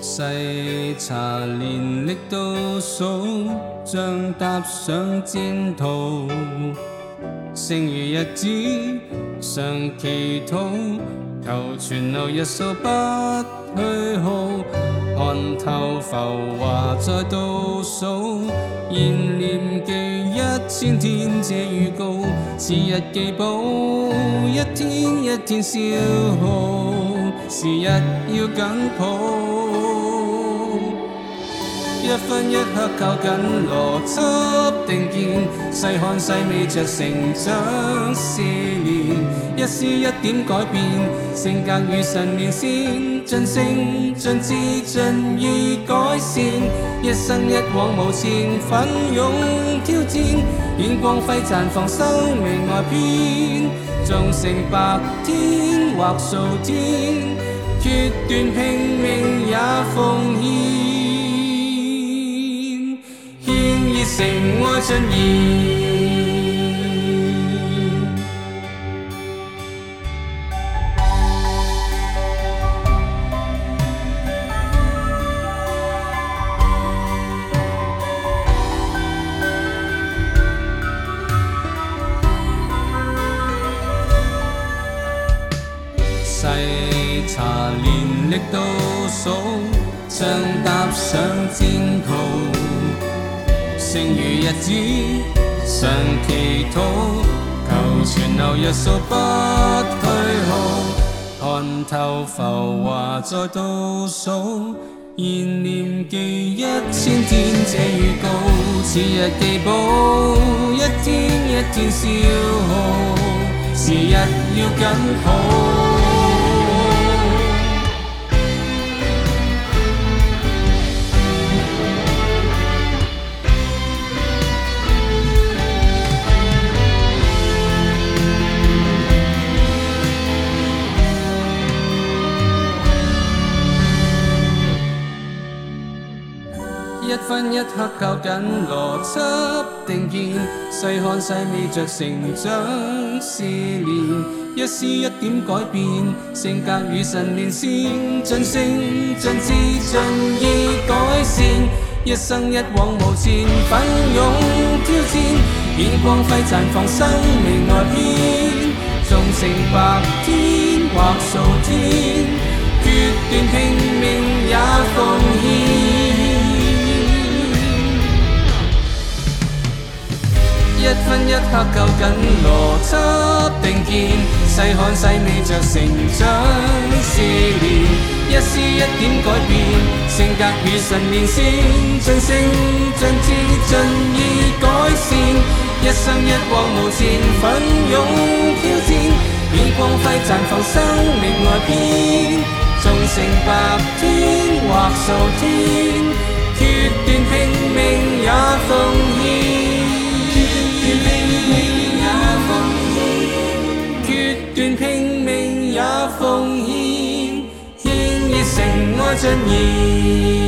细查年历倒数，像踏上战途。剩余日子，常祈祷，求存留日数不虚耗。看透浮华再倒数，現念记一千天这预告，是日记簿，一天一天消耗，时日要紧抱。一分一刻靠紧逻辑定见，细看细味着成长试验，一丝一点改变，性格与神明先尽性尽志尽意改善，一生一往无前奋勇挑战，愿光辉绽放生命外边，纵成白天或数天，决断拼命也奉献。承愛信義。細茶連力倒數，像踏上戰途。剩餘日子，常祈禱，求存留日數不退耗，看透浮華再倒數，現念記一千天這預告，是日記簿，一天一天消耗，時日要緊好。一分一刻靠紧逻辑定见，细看细味着成长试炼，一丝一点改变，性格与神练，先尽性尽志尽意改善，一生一往无前，奋勇挑战，见光辉绽放，生命外篇，纵成白天或数天，决断拼命也奉献。一刻夠緊邏輯定見，細看細味着成長試煉，一絲一點改變，性格與神連線，盡性盡智盡意改善，一生一往無前，奮勇挑戰，以光輝綻放生命外邊，縱成白天或數天，決斷拼命。奉献，献热诚，爱尽严。